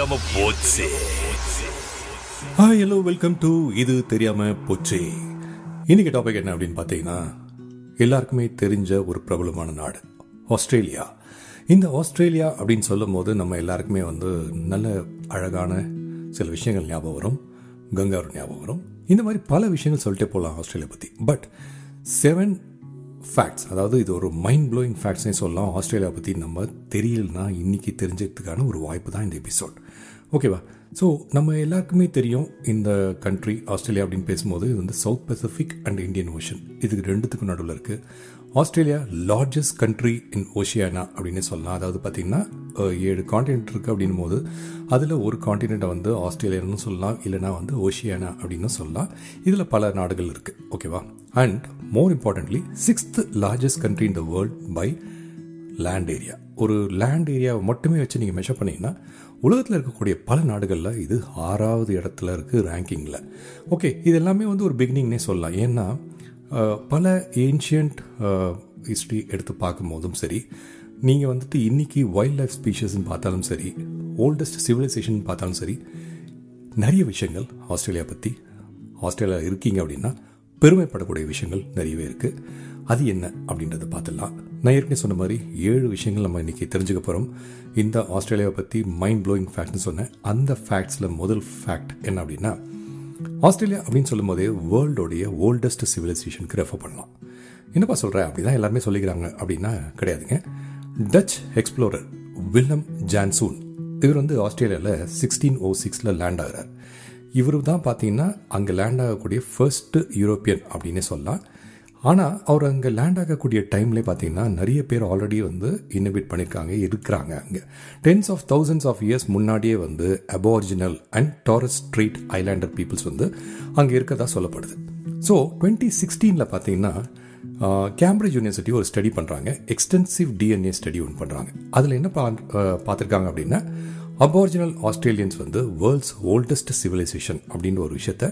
தெரியாம போச்சு. Hi hello welcome to இது தெரியாம போச்சு. இன்னைக்கு டாபிக் என்ன அப்படின்னு பார்த்தீங்கன்னா எல்லாருக்குமே தெரிஞ்ச ஒரு பிரபலமான நாடு ஆஸ்திரேலியா. இந்த ஆஸ்திரேலியா அப்படின்னு சொல்லும் போது நம்ம எல்லாருக்குமே வந்து நல்ல அழகான சில விஷயங்கள் ஞாபகம் வரும் கங்காரு ஞாபகம் வரும். இந்த மாதிரி பல விஷயங்கள் சொல்லிட்டே போகலாம் ஆஸ்திரேலியா பற்றி பட் செவன் ஃபேக்ட்ஸ் அதாவது இது ஒரு மைண்ட் ப்ளோயிங் ஃபேக்ட்ஸ்னே சொல்லலாம். ஆஸ்திரேலியா பற்றி நம்ம தெரியலனா இன்றைக்கி தெரிஞ்சதுக்கான ஒரு வாய்ப்பு தான் இந்த எபிசோட் ஓகேவா ஸோ நம்ம எல்லாருக்குமே தெரியும் இந்த கண்ட்ரி ஆஸ்திரேலியா அப்படின்னு பேசும்போது இது வந்து South Pacific and Indian Ocean இதுக்கு ரெண்டுத்துக்கும் நடுவில் இருக்குது Australia largest country in Oceania அப்படின்னு சொல்லலாம். அதாவது பார்த்திங்கன்னா ஏழு காண்டினென்ட் இருக்குது அப்படின்னும் போது அதில் ஒரு காண்டினெண்ட்டை வந்து ஆஸ்திரேலியான்னு சொல்லலாம். இல்லைனா வந்து ஓஷியானா அப்படின்னு சொல்லலாம். இதில் பல நாடுகள் இருக்குது ஓகேவா and more importantly sixth largest country in the world by land area ஒரு லேண்ட் ஏரியாவை மட்டுமே வச்சு நீங்கள் மெஷர் பண்ணிங்கன்னா உலகத்தில் இருக்கக்கூடிய பல நாடுகளில் இது ஆறாவது இடத்துல இருக்குது ரேங்கிங்கில் ஓகே இது எல்லாமே வந்து ஒரு பிகினிங்னே சொல்லலாம். ஏன்னா பல ஏன்ஷியன்ட் ஹிஸ்ட்ரி எடுத்து பார்க்கும்போதும் சரி நீங்கள் வந்துட்டு இன்னைக்கு வைல்ட் லைஃப் ஸ்பீஷஸ்ன்னு பார்த்தாலும் சரி ஓல்டஸ்ட் சிவிலைசேஷன் பார்த்தாலும் சரி நிறைய விஷயங்கள் ஆஸ்திரேலியா பற்றி ஆஸ்திரேலியா இருக்கீங்க அப்படின்னா பெருமைப்படக்கூடிய விஷயங்கள் நிறையவே இருக்குது அது என்ன அப்படின்றத பார்த்துடலாம். நான் ஏற்கனவே சொன்ன மாதிரி ஏழு விஷயங்கள் நம்ம இன்றைக்கி தெரிஞ்சுக்க போகிறோம் இந்த ஆஸ்திரேலியாவை பற்றி மைண்ட் ப்ளோயிங் ஃபேக்ட்னு சொன்னேன். அந்த ஃபேக்ட்ஸில் முதல் ஃபேக்ட் என்ன அப்படின்னா ஆஸ்திரேலியா அப்படின்னு சொல்லும் போதே வேர்ல்டோடைய ஓல்டஸ்ட் சிவிலைசேஷனுக்கு ரெஃபர் பண்ணலாம். என்னப்பா சொல்கிறேன் அப்படி தான் எல்லாருமே சொல்லிக்கிறாங்க. அப்படின்னா கிடையாதுங்க. டச் எக்ஸ்ப்ளோரர் வில்லம் ஜான்சூன் இவர் வந்து ஆஸ்திரேலியாவில் சிக்ஸ்டீன் ஓ oh சிக்ஸில் லேண்ட் ஆகிறார். இவர் தான் பார்த்தீங்கன்னா அங்கே லேண்ட் ஆகக்கூடிய ஃபர்ஸ்ட் யூரோப்பியன் அப்படின்னே சொல்லலாம். ஆனால் அவர் அங்கே லேண்ட் ஆகக்கூடிய டைம்லேயே பார்த்தீங்கன்னா நிறைய பேர் ஆல்ரெடி வந்து இன்னோவேட் பண்ணியிருக்காங்க இருக்கிறாங்க அங்கே. Tens of thousands of years முன்னாடியே வந்து aboriginal and Torres Strait Islander peoples வந்து அங்கே இருக்கதா சொல்லப்படுது. ஸோ டுவெண்ட்டி சிக்ஸ்டீனில் பார்த்தீங்கன்னா கேம்பிரிட்ஜ் யூனிவர்சிட்டி ஒரு ஸ்டடி பண்ணுறாங்க எக்ஸ்டென்சிவ் டிஎன்ஏ ஸ்டடி ஒன்று பண்ணுறாங்க அதில் என்ன பா பார்த்துருக்காங்க அப்படின்னா அபார்ஜினல் ஆஸ்திரேலியன்ஸ் வந்து வேர்ல்ட்ஸ் ஓல்டஸ்ட் சிவிலைசேஷன் அப்படின்ற ஒரு விஷயத்த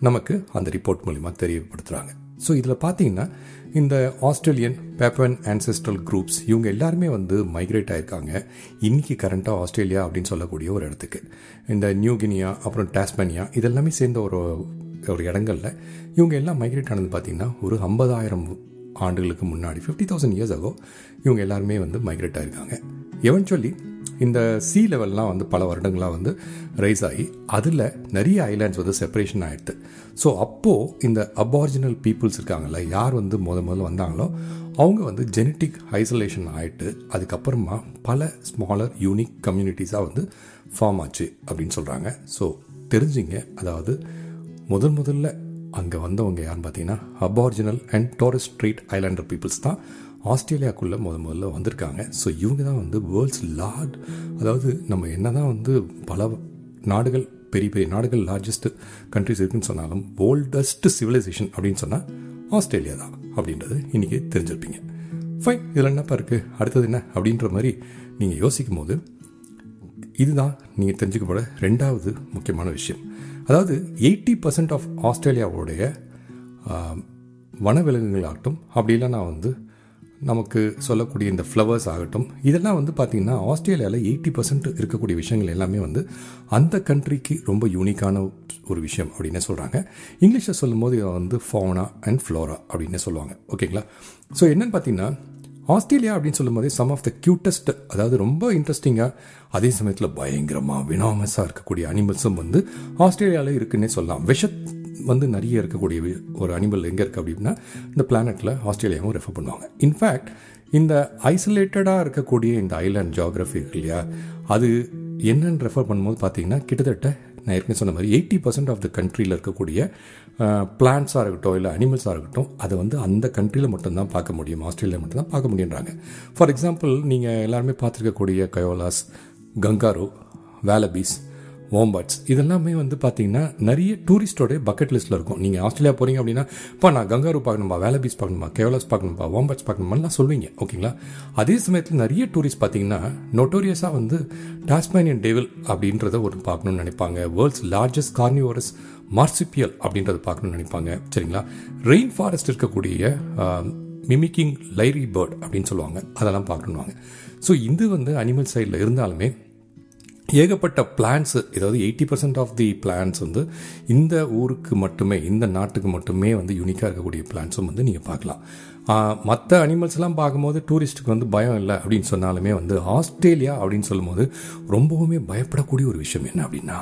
நமக்கு அந்த ரிப்போர்ட் மூலிமா தெரியப்படுத்துகிறாங்க ஸோ இதில் பார்த்தீங்கன்னா இந்த ஆஸ்திரேலியன் பேப்பன் ஆன்செஸ்ட்ரல் குரூப்ஸ் இவங்க எல்லாருமே வந்து மைக்ரேட் ஆயிருக்காங்க. இன்றைக்கி கரண்ட்டாக ஆஸ்திரேலியா அப்படின்னு சொல்லக்கூடிய ஒரு இடத்துக்கு. இந்த நியூ கினியா அப்புறம் டாஸ்மனியா இதெல்லாமே சேர்ந்த ஒரு ஒரு இடங்கள்ல இவங்க எல்லாம் மைக்ரேட் ஆனது பார்த்திங்கன்னா ஒரு ஐம்பதாயிரம் ஆண்டுகளுக்கு முன்னாடி ஃபிஃப்டி தௌசண்ட் இயர்ஸ் ஆகும் இவங்க எல்லாருமே வந்து மைக்ரேட் ஆயிருக்காங்க. சொல்லி இந்த சி லெவல்லாம் வந்து பல வருடங்களாக வந்து ரைஸ் ஆகி அதில் நிறைய ஐலாண்ட்ஸ் வந்து செப்பரேஷன் ஆகிடுது ஸோ அப்போது இந்த அபார்ஜினல் பீப்புள்ஸ் இருக்காங்கல்ல யார் வந்து முத முதல்ல வந்தாங்களோ அவங்க வந்து ஜெனட்டிக் ஐசோலேஷன் ஆகிட்டு அதுக்கப்புறமா பல ஸ்மாலர் யூனிக் கம்யூனிட்டிஸாக வந்து ஃபார்ம் ஆச்சு அப்படின்னு சொல்கிறாங்க ஸோ தெரிஞ்சுங்க அதாவது முதல் முதல்ல அங்கே வந்தவங்க யாருன்னு பார்த்தீங்கன்னா Aboriginal and Torres Strait Islander peoples தான் ஆஸ்திரேலியாக்குள்ளே முத முதல்ல வந்திருக்காங்க. ஸோ இவங்க தான் வந்து வேர்ல்ட்ஸ் லார்ட் அதாவது நம்ம என்ன தான் வந்து பல நாடுகள் பெரிய பெரிய நாடுகள் லார்ஜஸ்ட் கண்ட்ரிஸ் இருக்குன்னு சொன்னாலும் ஓல்டஸ்ட் சிவிலைசேஷன் அப்படின்னு சொன்னால் ஆஸ்திரேலியா தான் அப்படின்றது இன்றைக்கி தெரிஞ்சிருப்பீங்க. ஃபைன் இதில் என்னப்பா இருக்குது அடுத்தது என்ன? அப்படின்ற மாதிரி நீங்கள் யோசிக்கும் போது இதுதான் நீங்கள் தெரிஞ்சுக்க போகிற ரெண்டாவது முக்கியமான விஷயம். அதாவது எயிட்டி பர்சன்ட் ஆஃப் ஆஸ்திரேலியாவுடைய வனவிலங்குகளாகட்டும் அப்படிலாம் நான் அப்படி வந்து நமக்கு சொல்லக்கூடிய இந்த ஃப்ளவர்ஸ் ஆகட்டும் இதெல்லாம் வந்து பார்த்திங்கன்னா ஆஸ்திரேலியாவில் எயிட்டி பர்சன்ட் இருக்கக்கூடிய விஷயங்கள் எல்லாமே வந்து அந்த கண்ட்ரிக்கு ரொம்ப யூனிக்கான ஒரு விஷயம் அப்படின்னு சொல்கிறாங்க இங்கிலீஷில் சொல்லும்போது இதை வந்து ஃபோனா அண்ட் ஃப்ளோரா அப்படின்னு சொல்லுவாங்க. ஓகேங்களா? ஸோ என்னென்னு பார்த்தீங்கன்னா ஆஸ்திரேலியா அப்படின்னு சொல்லும்போது சம் ஆஃப் த க்யூட்டஸ்ட் அதாவது ரொம்ப இன்ட்ரெஸ்டிங்காக அதே சமயத்தில் பயங்கரமாக வினாமஸாக இருக்கக்கூடிய அனிமல்ஸும் வந்து ஆஸ்திரேலியாவில் இருக்குன்னே சொல்லலாம். விஷத் வந்து நிறைய இருக்கக்கூடிய ஒரு அனிமல் எங்கே இருக்குது அப்படின்னா இந்த பிளானெட்டில் ஆஸ்திரேலியாவும் ரெஃபர் பண்ணுவாங்க. இன்ஃபேக்ட் இந்த ஐசோலேட்டடாக இருக்கக்கூடிய இந்த ஐலாண்ட் ஜியாகிரஃபி இருக்கு இல்லையா அது என்னன்னு ரெஃபர் பண்ணும்போது பார்த்தீங்கன்னா கிட்டத்தட்ட நான் ஏற்கனவே சொன்ன மாதிரி எயிட்டி பர்சன்ட் ஆஃப் த கண்ட்ரியில் இருக்கக்கூடிய பிளான்ஸாக இருக்கட்டும் இல்லை அனிமல்ஸாக இருக்கட்டும் அதை வந்து அந்த கண்ட்ரியில் மட்டும்தான் பார்க்க முடியும். ஆஸ்திரேலியா மட்டும்தான் பார்க்க முடியுன்றாங்க. ஃபார் எக்ஸாம்பிள் நீங்கள் எல்லாருமே பார்த்துருக்கக்கூடிய கயோலாஸ் கங்காரோ வேலபீஸ் ஓம்பட்ஸ் இதெல்லாமே வந்து பார்த்தீங்கன்னா நிறைய டூரிஸ்டோடைய பக்கெட் லிஸ்ட்டில் இருக்கும். நீங்கள் ஆஸ்திரேலியா போகிறீங்க அப்படின்னா இப்போ நான் கங்காரு பார்க்கணுமா வேலபீஸ் பார்க்கணுமா கேவலாஸ் பார்க்கணுமா ஓம்பட்ஸ் பார்க்கணுமாலாம் சொல்லுவீங்க ஓகேங்களா? அதே சமயத்தில் நிறைய டூரிஸ்ட் பார்த்தீங்கன்னா நோட்டோரியஸாக வந்து டாஸ்மேனியன் டேவில் அப்படின்றத ஒரு பார்க்கணும்னு நினைப்பாங்க. வேர்ல்ட்ஸ் லார்ஜஸ்ட் கார்னிவோரஸ் மார்சிபியல் அப்படின்றத பார்க்கணும்னு நினைப்பாங்க. சரிங்களா? ரெயின் ஃபாரஸ்ட் இருக்கக்கூடிய மிமிக்கிங் லைரி பேர்ட் அப்படின்னு சொல்லுவாங்க. அதெல்லாம் பார்க்கணுவாங்க ஸோ இது வந்து அனிமல் சைடில் இருந்தாலுமே ஏகப்பட்ட பிளான்ஸ் அதாவது eighty percent of the plants வந்து இந்த ஊருக்கு மட்டுமே இந்த நாட்டுக்கு மட்டுமே வந்து யூனிக்காக இருக்கக்கூடிய பிளான்ஸும் வந்து நீங்கள் பார்க்கலாம். மற்ற அனிமல்ஸ்லாம் பார்க்கும்போது டூரிஸ்ட்டுக்கு வந்து பயம் இல்லை அப்படின்னு சொன்னாலுமே வந்து ஆஸ்திரேலியா அப்படின்னு சொல்லும்போது ரொம்பவுமே பயப்படக்கூடிய ஒரு விஷயம் என்ன அப்படின்னா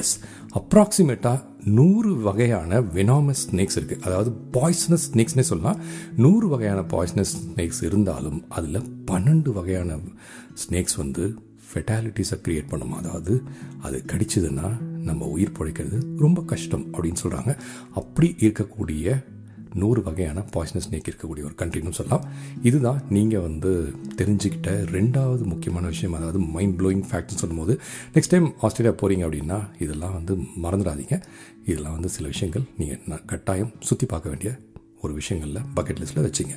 எஸ் அப்ராக்சிமேட்டாக நூறு வகையான வெனாமஸ் ஸ்னேக்ஸ் இருக்குது அதாவது பாய்சனஸ் ஸ்னேக்ஸ்னே சொல்லலாம். நூறு வகையான பாய்சனஸ் ஸ்னேக்ஸ் இருந்தாலும் அதில் பன்னெண்டு வகையான ஸ்னேக்ஸ் வந்து ஃபெட்டாலிட்டிஸை க்ரியேட் பண்ணும்? அதாவது அது கடிச்சதுன்னா நம்ம உயிர் பிழைக்கிறது ரொம்ப கஷ்டம் அப்படின்னு சொல்கிறாங்க அப்படி இருக்கக்கூடிய நூறு வகையான பாய்சனஸ் ஸ்னேக் இருக்கக்கூடிய ஒரு கண்ட்ரின்னு சொல்லலாம். இதுதான் நீங்கள் வந்து தெரிஞ்சுக்கிட்ட ரெண்டாவது முக்கியமான விஷயம். அதாவது மைண்ட் ப்ளோயிங் ஃபேக்ட்னு சொல்லும்போது நெக்ஸ்ட் டைம் ஆஸ்திரேலியா போகிறீங்க அப்படின்னா இதெல்லாம் வந்து மறந்துடாதீங்க. இதெல்லாம் வந்து சில விஷயங்கள் நீங்கள் கட்டாயம் சுற்றி பார்க்க வேண்டிய ஒரு விஷயங்களில் பக்கெட் லிஸ்ட்டில் வச்சுங்க.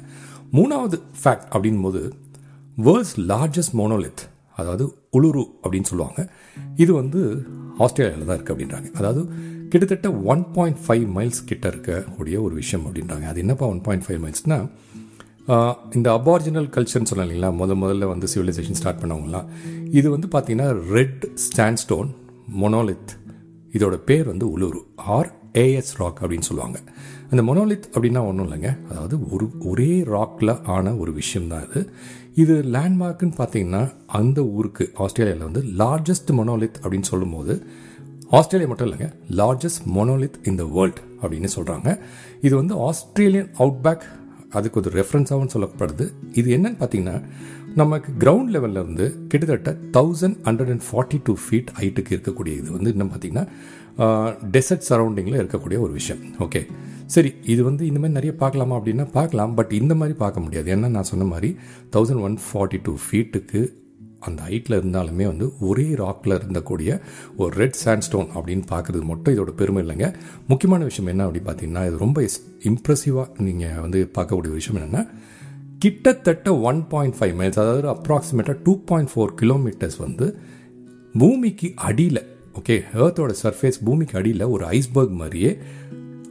மூணாவது ஃபேக்ட் அப்படின் போது வேர்ல்ட்ஸ் லார்ஜஸ்ட் மோனோலித் அதாவது உளுரு அப்படின்னு சொல்லுவாங்க. இது வந்து ஆஸ்திரேலியாவில் தான் இருக்குது அப்படின்றாங்க. அதாவது கிட்டத்தட்ட ஒன் பாயிண்ட் ஃபைவ் மைல்ஸ் கிட்ட இருக்கக்கூடிய ஒரு விஷயம் அப்படின்றாங்க. அது என்னப்பா ஒன் பாயிண்ட் ஃபைவ் மைல்ஸ்னால் இந்த அபார்ஜினல் கல்ச்சர்னு சொல்லலாம் இல்லைங்களா? முத முதல்ல வந்து சிவிலைசேஷன் ஸ்டார்ட் பண்ணவங்களாம் இது வந்து பார்த்தீங்கன்னா ரெட் ஸ்டாண்ட்ஸ்டோன் மொனோலித் இதோட பேர் வந்து உளுரு. ஆர் ஏஎஸ் ராக் அப்படின்னு சொல்லுவாங்க. அந்த மொனோலித் அப்படின்னா ஒன்றும் இல்லைங்க. அதாவது ஒரு ஒரே ராக்கில் ஆன ஒரு விஷயம் தான் இது. இது லேண்ட்மார்க்குன்னு பார்த்தீங்கன்னா அந்த ஊருக்கு ஆஸ்திரேலியாவில் வந்து லார்ஜஸ்ட் மொனோலித் அப்படின்னு சொல்லும்போது ஆஸ்திரேலியா மட்டும் இல்லைங்க லார்ஜஸ்ட் மொனோலித் இன் த வேர்ல்ட் அப்படின்னு சொல்கிறாங்க இது வந்து ஆஸ்திரேலியன் அவுட்பேக் அதுக்கு ஒரு ரெஃபரன்ஸாகவும் சொல்லப்படுது. இது என்னன்னு பார்த்தீங்கன்னா நமக்கு கிரவுண்ட் லெவல்லேருந்து கிட்டத்தட்ட thousand hundred and forty two feet ஹைட்டுக்கு இருக்கக்கூடிய இது வந்து இன்னும் பார்த்தீங்கன்னா டெசர்ட் சரௌண்டிங்கில் இருக்கக்கூடிய ஒரு விஷயம். ஓகே சரி இது வந்து இந்த மாதிரி நிறைய பார்க்கலாமா அப்படின்னா பார்க்கலாம். பட் இந்த மாதிரி பார்க்க முடியாது. ஏன்னா நான் சொன்ன மாதிரி தௌசண்ட் ஒன் ஃபார்ட்டி டூ ஃபீட்டுக்கு அந்த ஹைட்டில் இருந்தாலுமே வந்து ஒரே ராக்கில் இருந்தக்கூடிய ஒரு ரெட் சாண்ட்ஸ்டோன் அப்படின்னு பார்க்குறது மட்டும் இதோட பெருமை இல்லைங்க. முக்கியமான விஷயம் என்ன அப்படின்னு பார்த்தீங்கன்னா இது ரொம்ப இம்ப்ரெசிவாக நீங்கள் வந்து பார்க்கக்கூடிய விஷயம் என்னென்னா கிட்டத்தட்ட ஒன் பாயிண்ட் ஃபைவ் மைல்ஸ் அதாவது அப்ராக்சிமேட்டாக டூ பாயிண்ட் ஃபோர் கிலோமீட்டர்ஸ் வந்து பூமிக்கு அடியில் ஓகே ஏர்த்தோட சர்ஃபேஸ் பூமிக்கு அடியில் ஒரு ஐஸ்பர்க் மாதிரியே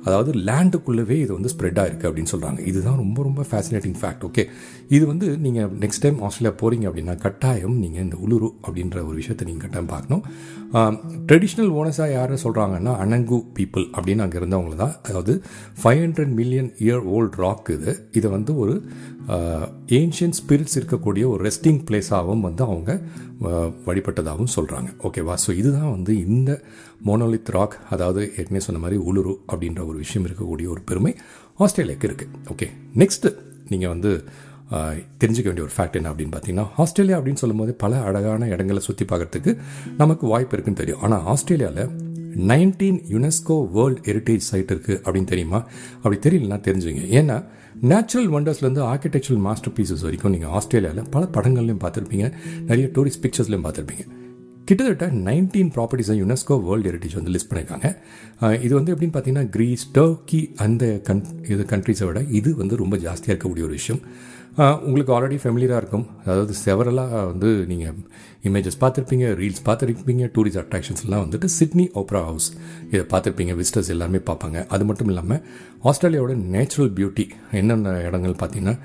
அதாவது லேண்டுக்குள்ளவே இது வந்து ஸ்ப்ரெட் ஆயிருக்கு அப்படின்னு சொல்கிறாங்க இதுதான் ரொம்ப ரொம்ப ஃபேசினேட்டிங் ஃபேக்ட் ஓகே இது வந்து நீங்கள் நெக்ஸ்ட் டைம் ஆஸ்திரேலியா போகிறீங்க அப்படின்னா கட்டாயம் நீங்கள் இந்த உளுரு அப்படின்ற ஒரு விஷயத்தை நீங்கள் கட்டாயம் பார்க்கணும். ட்ரெடிஷ்னல் ஓனர்ஸாக யார் சொல்கிறாங்கன்னா அனங்கு பீப்புள் அப்படின்னு அங்கே இருந்தவங்க தான் அதாவது five hundred million year old rock இது. இதை வந்து ஒரு ஏன்ஷியன் ஸ்பிரிட்ஸ் இருக்கக்கூடிய ஒரு ரெஸ்டிங் பிளேஸாகவும் வந்து அவங்க வழிபட்டதாகவும் சொல்கிறாங்க ஓகேவா ஸோ இதுதான் வந்து இந்த மோனோலித் ராக் அதாவது ஏற்கனவே சொன்ன மாதிரி உளுரு அப்படின்ற ஒரு விஷயம் இருக்கக்கூடிய ஒரு பெருமை ஆஸ்திரேலியாவுக்கு இருக்குது ஓகே நெக்ஸ்ட்டு நீங்கள் வந்து தெரிஞ்சிக்க வேண்டிய ஒரு ஃபேக்ட் என்ன அப்படின்னு பார்த்தீங்கன்னா ஆஸ்திரேலியா அப்படின்னு சொல்லும்போது பல அழகான இடங்களை சுற்றி பார்க்குறதுக்கு நமக்கு வாய்ப்பு இருக்குன்னு தெரியும். ஆனால் ஆஸ்திரேலியாவில் nineteen UNESCO world heritage site இருக்குது அப்படின்னு தெரியுமா? அப்படி தெரியலனா தெரிஞ்சுங்க. ஏன்னா நேச்சுரல் வண்டர்ஸ்லேருந்து ஆர்கிடெக்சரல் மாஸ்டர் பீசஸ் வரைக்கும் நீங்கள் ஆஸ்திரேலியாவில் பல படங்கள்லையும் பார்த்துருப்பீங்க. நிறைய டூரிஸ்ட் பிக்சர்ஸ்லையும் பார்த்துருப்பீங்க. கிட்டத்தட்ட நைன்டீன் ப்ராப்பர்ட்டிஸை யுனெஸ்கோ வேர்ல்டு ஹெரிட்டேஜ் வந்து லிஸ்ட் பண்ணியிருக்காங்க. இது வந்து எப்படின்னு பார்த்தீங்கன்னா க்ரீஸ் டர்க்கி அந்த கன் இது கண்ட்ரிஸை விட இது வந்து ரொம்ப ஜாஸ்தியாக இருக்கக்கூடிய ஒரு விஷயம். உங்களுக்கு ஆல்ரெடி ஃபெமிலியராக இருக்கும். அதாவது செவரலாக வந்து நீங்கள் இமேஜஸ் பார்த்துருப்பீங்க ரீல்ஸ் பார்த்துருப்பீங்க டூரிஸ்ட் அட்ராக்ஷன்ஸ்லாம் வந்துட்டு சிட்னி ஓப்ரா ஹவுஸ் இதை பார்த்துருப்பீங்க விசிட்டர்ஸ் எல்லாருமே பார்ப்பாங்க. அது மட்டும் இல்லாமல் ஆஸ்திரேலியாவோட நேச்சுரல் பியூட்டி என்னென்ன இடங்கள் பார்த்தீங்கன்னா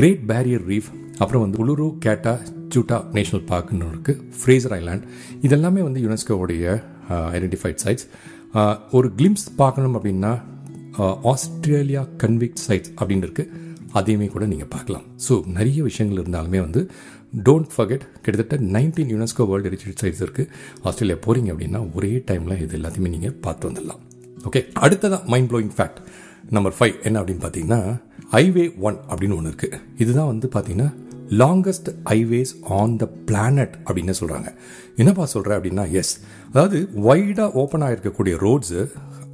கிரேட் பேரியர் ரீஃப் அப்புறம் வந்து உளுரு கேட்டா ஜூட்டா நேஷனல் பார்க்னு இருக்குது ஃப்ரேசர் ஐலாண்ட். இதெல்லாமே வந்து யுனெஸ்கோவுடைய ஐடென்டிஃபைட் சைட்ஸ் ஒரு கிளிம்ஸ் பார்க்கணும் அப்படின்னா ஆஸ்திரேலியா கன்விக்ட் சைட்ஸ் அப்படின்னு இருக்குது அதையுமே கூட நீங்கள் பார்க்கலாம். ஸோ நிறைய விஷயங்கள் இருந்தாலுமே வந்து டோன்ட் ஃபர்கெட் கிட்டத்தட்ட nineteen UNESCO world heritage sites இருக்குது ஆஸ்திரேலியா போகிறீங்க அப்படின்னா ஒரே டைமில் இது எல்லாத்தையுமே நீங்கள் பார்த்து வந்துடலாம். ஓகே அடுத்ததான் mind blowing fact number five என்ன அப்படின்னு பார்த்தீங்கன்னா ஹைவே ஒன் அப்படின்னு ஒன்று இருக்குது இதுதான் வந்து பார்த்தீங்கன்னா longest highways on the planet அப்படின்னு சொல்கிறாங்க என்னப்பா சொல்கிற அப்படின்னா எஸ் அதாவது வைடாக ஓப்பன் ஆகிருக்கக்கூடிய ரோட்ஸு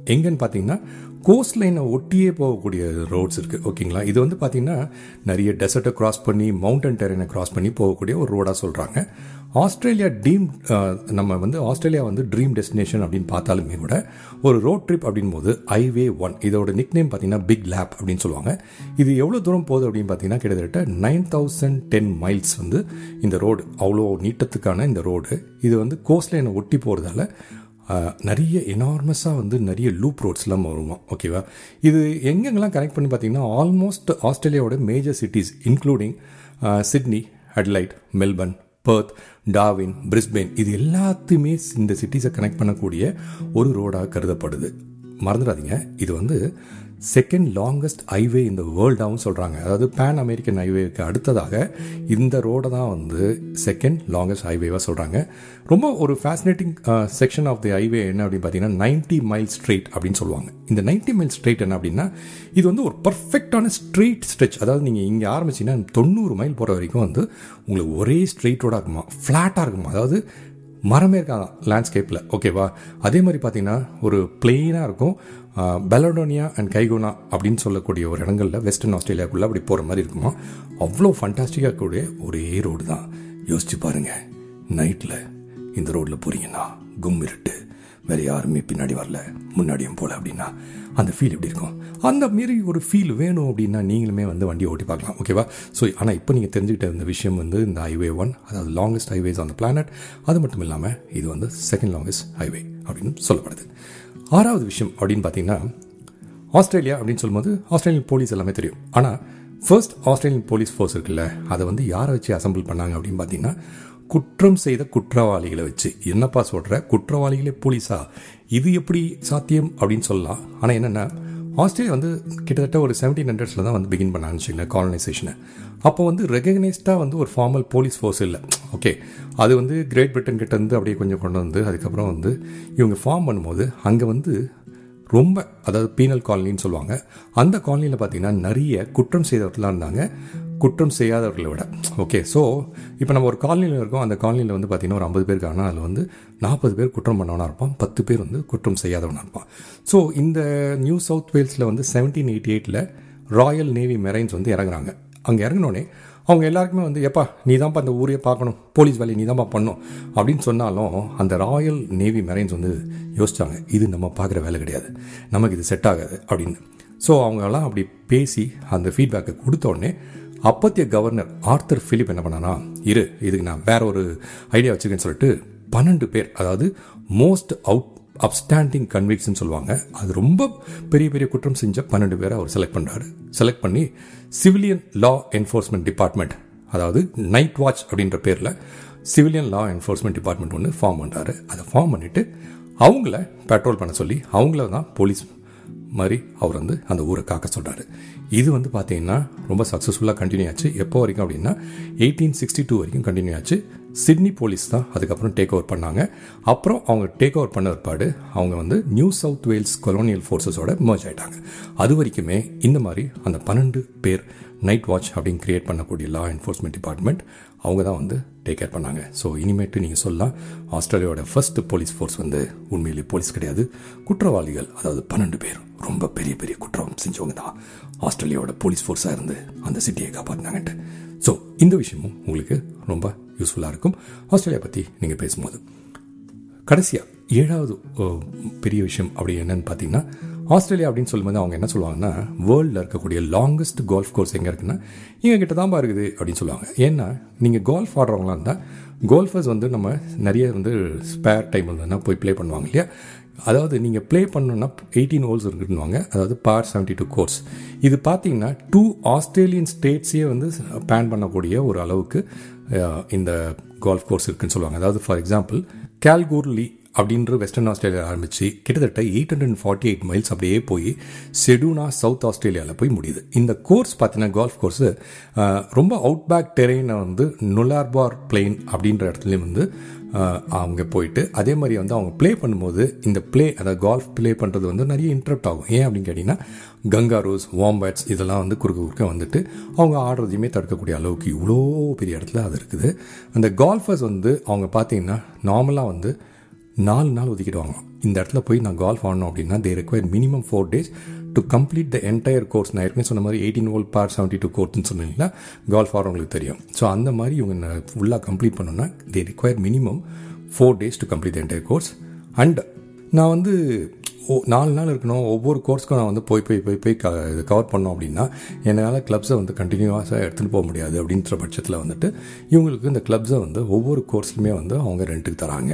எங்கன்னு பார்த்தீங்கன்னா கோஸ்ட் லைனை ஒட்டியே போகக்கூடிய ரோட்ஸ் இருக்குது ஓகேங்களா இது வந்து பார்த்திங்கன்னா நிறைய டெசர்ட்டை கிராஸ் பண்ணி மவுண்டன் டெரைனை கிராஸ் பண்ணி போகக்கூடிய ஒரு ரோடாக சொல்கிறாங்க ஆஸ்திரேலியா ட்ரீம் நம்ம வந்து ஆஸ்திரேலியா வந்து ட்ரீம் டெஸ்டினேஷன் அப்படின்னு பார்த்தாலுமே கூட ஒரு ரோட் ட்ரிப் அப்படின் போது ஹைவே ஒன் இதோட நிக் நேம் பார்த்தீங்கன்னா பிக் லேப் அப்படின்னு சொல்லுவாங்க. இது எவ்வளோ தூரம் போகுது அப்படின்னு பார்த்தீங்கன்னா கிட்டத்தட்ட நைன் தௌசண்ட் டென் மைல்ஸ் வந்து இந்த ரோடு அவ்வளோ நீட்டத்துக்கான இந்த ரோடு இது வந்து கோஸ்ட் லைனை ஒட்டி போகிறதால நிறைய எனார்மஸாக வந்து நிறைய லூப் ரோட்ஸ்லாம் வருவோம் ஓகேவா இது எங்கெங்கெல்லாம் கனெக்ட் பண்ணி பார்த்தீங்கன்னா almost ஆஸ்திரேலியாவோட major cities including Sydney Adelaide Melbourne Perth Darwin Brisbane இது எல்லாத்தையுமே இந்த சிட்டிஸை கனெக்ட் பண்ணக்கூடிய ஒரு ரோடாக கருதப்படுது. மறந்துடாதீங்க. இது வந்து செகண்ட் லாங்கஸ்ட் ஹைவே இந்த வேர்ல்டாகவும் சொல்கிறாங்க அதாவது பேன் அமெரிக்கன் ஹைவேக்கு அடுத்ததாக இந்த ரோடை தான் வந்து செகண்ட் லாங்கஸ்ட் ஹைவேவாக சொல்கிறாங்க ரொம்ப ஒரு fascinating section of the highway என்ன அப்படின்னு பார்த்தீங்கன்னா நைன்ட்டி மைல் ஸ்ட்ரெயிட் அப்படின்னு சொல்லுவாங்க. இந்த நைன்ட்டி மைல் ஸ்ட்ரெயிட் என்ன அப்படின்னா இது வந்து ஒரு பர்ஃபெக்டான ஸ்ட்ரெயிட் ஸ்ட்ரெச் அதாவது நீங்கள் இங்கே ஆரம்பிச்சிங்கன்னா தொண்ணூறு மைல் போகிற வரைக்கும் வந்து உங்களுக்கு ஒரே ஸ்ட்ரெயிட் ரோடாக இருக்குமா? ஃப்ளாட்டாக இருக்குமா? அதாவது மரமே இருக்காதான் லேண்ட்ஸ்கேப்பில் ஓகேவா அதே மாதிரி பார்த்தீங்கன்னா ஒரு பிளெயினாக இருக்கும். பெலடோனியா அண்ட் கைகோனா அப்படின்னு சொல்லக்கூடிய ஒரு இடங்களில் வெஸ்டர்ன் ஆஸ்திரேலியாவுக்குள்ளே அப்படி போகிற மாதிரி இருக்குமா? அவ்வளோ ஃபண்டாஸ்டிக்காக கூடிய ஒரே ரோடு தான். யோசிச்சு பாருங்க. நைட்டில் இந்த ரோட்டில் போகிறீங்கன்னா கும் இருட்டு. வேறு யாருமே பின்னாடி வரல. முன்னாடியும் போகல அப்படின்னா அந்த ஃபீல் எப்படி இருக்கும்? அந்த மாரி ஒரு ஃபீல் வேணும் அப்படின்னா நீங்களுமே வந்து வண்டியை ஓட்டி பார்க்கலாம். ஓகேவா ஸோ ஆனால் இப்போ நீங்கள் தெரிஞ்சுக்கிட்ட இந்த விஷயம் வந்து இந்த ஹைவே ஒன் அதாவது longest highways on the planet அது மட்டும் இல்லாமல் இது வந்து செகண்ட் லாங்கஸ்ட் ஹைவே அப்படின்னு சொல்லப்படுது. ஆறாவது விஷயம் அப்படின்னு பார்த்தீங்கன்னா ஆஸ்திரேலியா அப்படின்னு சொல்லும்போது ஆஸ்திரேலியன் போலீஸ் எல்லாமே தெரியும். ஆனால் ஃபர்ஸ்ட் ஆஸ்திரேலியன் போலீஸ் ஃபோர்ஸ் இருக்குல்ல அதை வந்து யாரை வச்சு அசம்பிள் பண்ணாங்க அப்படின்னு பார்த்தீங்கன்னா குற்றம் செய்த குற்றவாளிகளை வச்சு. என்னப்பா சொல்கிற குற்றவாளிகளே போலீஸா? இது எப்படி சாத்தியம் அப்படின்னு சொல்லலாம். ஆனால் என்னென்னா ஆஸ்திரேலியா வந்து கிட்டத்தட்ட ஒரு செவன்டீன் ஹண்ட்ரட்ஸில் தான் வந்து பிகின் பண்ண வச்சுங்களேன் காலனைசேஷனை அப்போ வந்து ரெகக்னைஸ்டாக வந்து ஒரு ஃபார்மல் போலீஸ் ஃபோர்ஸ் இல்லை. ஓகே அது வந்து கிரேட் பிரிட்டன் கிட்ட இருந்து அப்படியே கொஞ்சம் கொண்டு வந்து அதுக்கப்புறம் வந்து இவங்க ஃபார்ம் பண்ணும்போது அங்கே வந்து ரொம்ப அதாவது பீனல் காலனின்னு சொல்லுவாங்க. அந்த காலனியில் பார்த்தீங்கன்னா நிறைய குற்றம் செய்தவர்களாக இருந்தாங்க. குற்றம் செய்யாதவர்களை விட. ஓகே ஸோ இப்போ நம்ம ஒரு காலனியில் இருக்கோம். அந்த காலனியில் வந்து பார்த்திங்கன்னா ஒரு ஐம்பது பேர் இருக்காங்கன்னா அதில் வந்து நாற்பது பேர் குற்றம் பண்ணவனாக இருப்பான். பத்து பேர் வந்து குற்றம் செய்யாதவனாக இருப்பான். ஸோ இந்த நியூ சவுத் வேல்ஸில் வந்து செவன்டீன் எயிட்டி எயிட்டில் ராயல் நேவி மெரைன்ஸ் வந்து இறங்குறாங்க. அங்கே இறங்கினோடனே அவங்க எல்லாருக்குமே வந்து எப்பா நீ தான்ப்பா அந்த ஊரையே பார்க்கணும். போலீஸ் வேலையை நீ தான்ப்பா பண்ணும். அப்படின்னு சொன்னாலும் அந்த ராயல் நேவி மெரைன்ஸ் வந்து யோசிச்சாங்க இது நம்ம பார்க்குற வேலை கிடையாது. நமக்கு இது செட் ஆகாது. அப்படின்னு. ஸோ அவங்கெல்லாம் அப்படி பேசி அந்த ஃபீட்பேக்கை கொடுத்த உடனே அப்பத்திய கவர்னர் ஆர்த்தர் ஃபிலிப் என்ன பண்ணானா இரு இதுக்கு நான் வேற ஒரு ஐடியா வச்சுருக்கேன்னு சொல்லிட்டு பன்னெண்டு பேர் அதாவது மோஸ்ட் அவுட் அப்ஸ்டாண்டிங் கன்விக்ஸ்னு சொல்லுவாங்க. அது ரொம்ப பெரிய பெரிய குற்றம் செஞ்ச பன்னெண்டு பேரை அவர் செலக்ட் பண்ணுறாரு செலக்ட் பண்ணி சிவிலியன் லா என்ஃபோர்ஸ்மெண்ட் டிபார்ட்மெண்ட் அதாவது நைட் வாட்ச் அப்படின்ற பேரில் சிவிலியன் லா என்ஃபோர்ஸ்மெண்ட் டிபார்ட்மெண்ட் ஒன்று ஃபார்ம் பண்ணுறாரு அதை ஃபார்ம் பண்ணிவிட்டு அவங்கள பெட்ரோல் பண்ண சொல்லி அவங்கள தான் போலீஸ் மாதிரி அவர் வந்து அந்த ஊரை காக்க சொல்கிறாரு இது வந்து பார்த்தீங்கன்னா ரொம்ப சக்ஸஸ்ஃபுல்லாக கண்டினியூ ஆச்சு. எப்போ வரைக்கும் அப்படின்னா எயிட்டீன் சிக்ஸ்டி டூ வரைக்கும் கண்டினியூ ஆச்சு. சிட்னி போலீஸ் தான் அதுக்கப்புறம் டேக் ஓவர் பண்ணாங்க. அப்புறம் அவங்க டேக் ஓவர் பண்ண பிற்பாடு அவங்க வந்து நியூ சவுத் வேல்ஸ் கொலோனியல் ஃபோர்ஸஸோட மர்ஜ் ஆயிட்டாங்க. அது வரைக்குமே இந்த மாதிரி அந்த பன்னெண்டு பேர் நைட் வாட்ச் அப்படின்னு கிரியேட் பண்ணக்கூடிய லா என்ஃபோர்ஸ்மெண்ட் டிபார்ட்மெண்ட் அவங்க தான் வந்து டேக் கேர் பண்ணாங்க. ஸோ இனிமேட்டு நீங்கள் சொல்லலாம் ஆஸ்திரேலியாவோட ஃபர்ஸ்ட் போலீஸ் ஃபோர்ஸ் வந்து உண்மையிலேயே போலீஸ் கிடையாது. குற்றவாளிகள் அதாவது பன்னெண்டு பேர் ரொம்ப பெரிய பெரிய குற்றம் செஞ்சவங்க தான் ஆஸ்திரேலியாவோட போலீஸ் ஃபோர்ஸாக இருந்து அந்த சிட்டியை காப்பாற்றினாங்கன்ட்டு ஸோ இந்த விஷயமும் உங்களுக்கு ரொம்ப யூஸ்ஃபுல்லாக இருக்கும். ஆஸ்திரேலியா பற்றி நீங்கள் பேசும்போது. கடைசியாக ஏழாவது பெரிய விஷயம் அப்படி என்னன்னு பார்த்தீங்கன்னா ஆஸ்திரேலியா அப்படின்னு சொல்லும்போது அவங்க என்ன சொல்லுவாங்கன்னா வேர்ல்டில் இருக்கக்கூடிய லாங்கஸ்ட் கோல்ஃப் கோர்ஸ் எங்கே இருக்குன்னா இங்கே கிட்ட தான் இருக்குது அப்படின்னு சொல்லுவாங்க. ஏன்னா நீங்கள் கோல்ஃப் ஆடுறவங்களா இருந்தால் கோல்ஃபர்ஸ் வந்து நம்ம நிறைய வந்து ஸ்பேர் டைம் இருந்ததுன்னா போய் ப்ளே பண்ணுவாங்க இல்லையா? அதாவது நீங்கள் ப்ளே பண்ணணுன்னா எயிட்டீன் ஹோல்ஸ் இருக்குன்னுவாங்க. அதாவது பார் செவன்டி டூ கோர்ஸ் இது பார்த்தீங்கன்னா டூ ஆஸ்திரேலியன் ஸ்டேட்ஸே வந்து பேன் பண்ணக்கூடிய ஒரு அளவுக்கு இந்த கோல்ஃப் கோர்ஸ் இருக்குன்னு சொல்லுவாங்க. அதாவது ஃபார் எக்ஸாம்பிள் கேல்கூர்லி அப்படின்ற வெஸ்டர்ன் ஆஸ்திரேலியா ஆரம்பித்து கிட்டத்தட்ட eight hundred forty eight miles அப்படியே போய் செடூனா சவுத் ஆஸ்திரேலியாவில் போய் முடியுது. இந்த கோர்ஸ் பார்த்தீங்கன்னா கோல்ஃப் கோர்ஸு ரொம்ப அவுட் பேக் டெரெயினை வந்து நுலார்பார் பிளெயின் அப்படின்ற இடத்துலையும் வந்து அவங்க போயிட்டு அதே மாதிரி வந்து அவங்க ப்ளே பண்ணும்போது இந்த ப்ளே அதாவது கால்ஃப் ப்ளே பண்ணுறது வந்து நிறைய இன்ட்ரப்ட் ஆகும். ஏன் அப்படின்னு கேட்டிங்கன்னா கங்காரோஸ் வாம்பேட்ஸ் இதெல்லாம் வந்து குறுக்க குறுக்க வந்துட்டு அவங்க ஆடுறதையுமே தடுக்கக்கூடிய அளவுக்கு இவ்வளோ பெரிய இடத்துல அது இருக்குது. அந்த கால்ஃபர்ஸ் வந்து அவங்க பார்த்தீங்கன்னா நார்மலாக வந்து நாலு நாள் ஒதுக்கிடுவாங்க. இந்த இடத்துல போய் நான் கால்ஃப் ஆடணும் அப்படின்னா they require minimum four days to complete the entire course நான் ஏற்கனவே சொன்ன மாதிரி eighteen hole par seventy two கோர்ஸ்னு சொன்னீங்கன்னா கால்ஃப் ஆடுறவங்களுக்கு தெரியும். ஸோ அந்த மாதிரி இவங்க ஃபுல்லாக கம்ப்ளீட் பண்ணோன்னா they require minimum four days to complete the entire course and நான் வந்து நாலு நாள் இருக்கணும். ஒவ்வொரு கோர்ஸ்க்கும் நான் வந்து போய் போய் போய் போய் க இது கவர் பண்ணோம் அப்படின்னா என்னால் கிளப்ஸை வந்து கண்டினியூவாக எடுத்துகிட்டு போக முடியாது அப்படின்ற பட்சத்தில் வந்துட்டு இவங்களுக்கு இந்த கிளப்ஸை வந்து ஒவ்வொரு கோர்ஸ்லையுமே வந்து அவங்க ரெண்ட்டுக்கு தராங்க.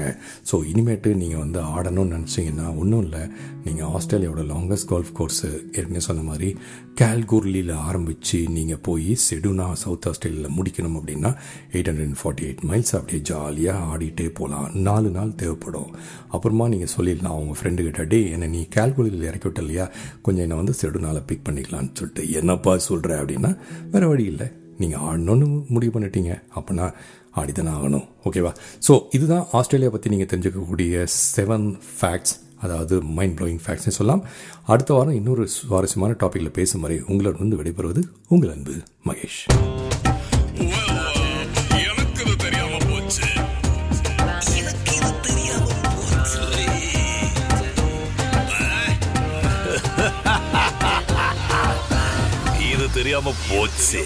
ஸோ இனிமேட்டு நீங்கள் வந்து ஆடணும்னு நினச்சிங்கன்னா ஒன்றும் இல்லை. நீங்கள் ஆஸ்திரேலியாவோட லாங்கஸ்ட் கோல்ஃப் கோர்ஸு ஏற்கனவே சொன்ன மாதிரி கேல்குர்லியில் ஆரம்பித்து நீங்கள் போய் செடுனா சவுத் ஆஸ்திரேலியாவில் முடிக்கணும் அப்படின்னா eight hundred and forty eight miles அப்படியே ஜாலியாக ஆடிட்டே போகலாம் நாலு நாள் தேவைப்படும். அப்புறமா நீங்கள் சொல்லிடலாம் உங்கள் ஃப்ரெண்டுக்கிட்ட டே என்ன நீ கேல்குலியில் இறக்கி விட்ட இல்லையா? கொஞ்சம் என்னை வந்து செடுனால பிக் பண்ணிக்கலான்னு சொல்லிட்டு என்னப்பா சொல்கிற அப்படின்னா வேறு வழி இல்லை. நீங்கள் ஆடணும்னு முடிவு பண்ணிட்டீங்க. அப்படின்னா ஆடிதானே ஆகணும். ஓகேவா ஸோ இதுதான் ஆஸ்திரேலியா பற்றி நீங்கள் தெரிஞ்சுக்கக்கூடிய செவன் ஃபேக்ட்ஸ் அதாவது மைண்ட் ப்ளோயிங் ஃபேக்ட்ஸ்னு சொல்லலாம். அடுத்த வாரம் இன்னொரு சுவாரஸ்யமான டாப்பிக்கில் பேசும் வரை உங்களோட வந்து விடைபெறுவது உங்கள் அன்பு மகேஷ். இது தெரியாம போச்சு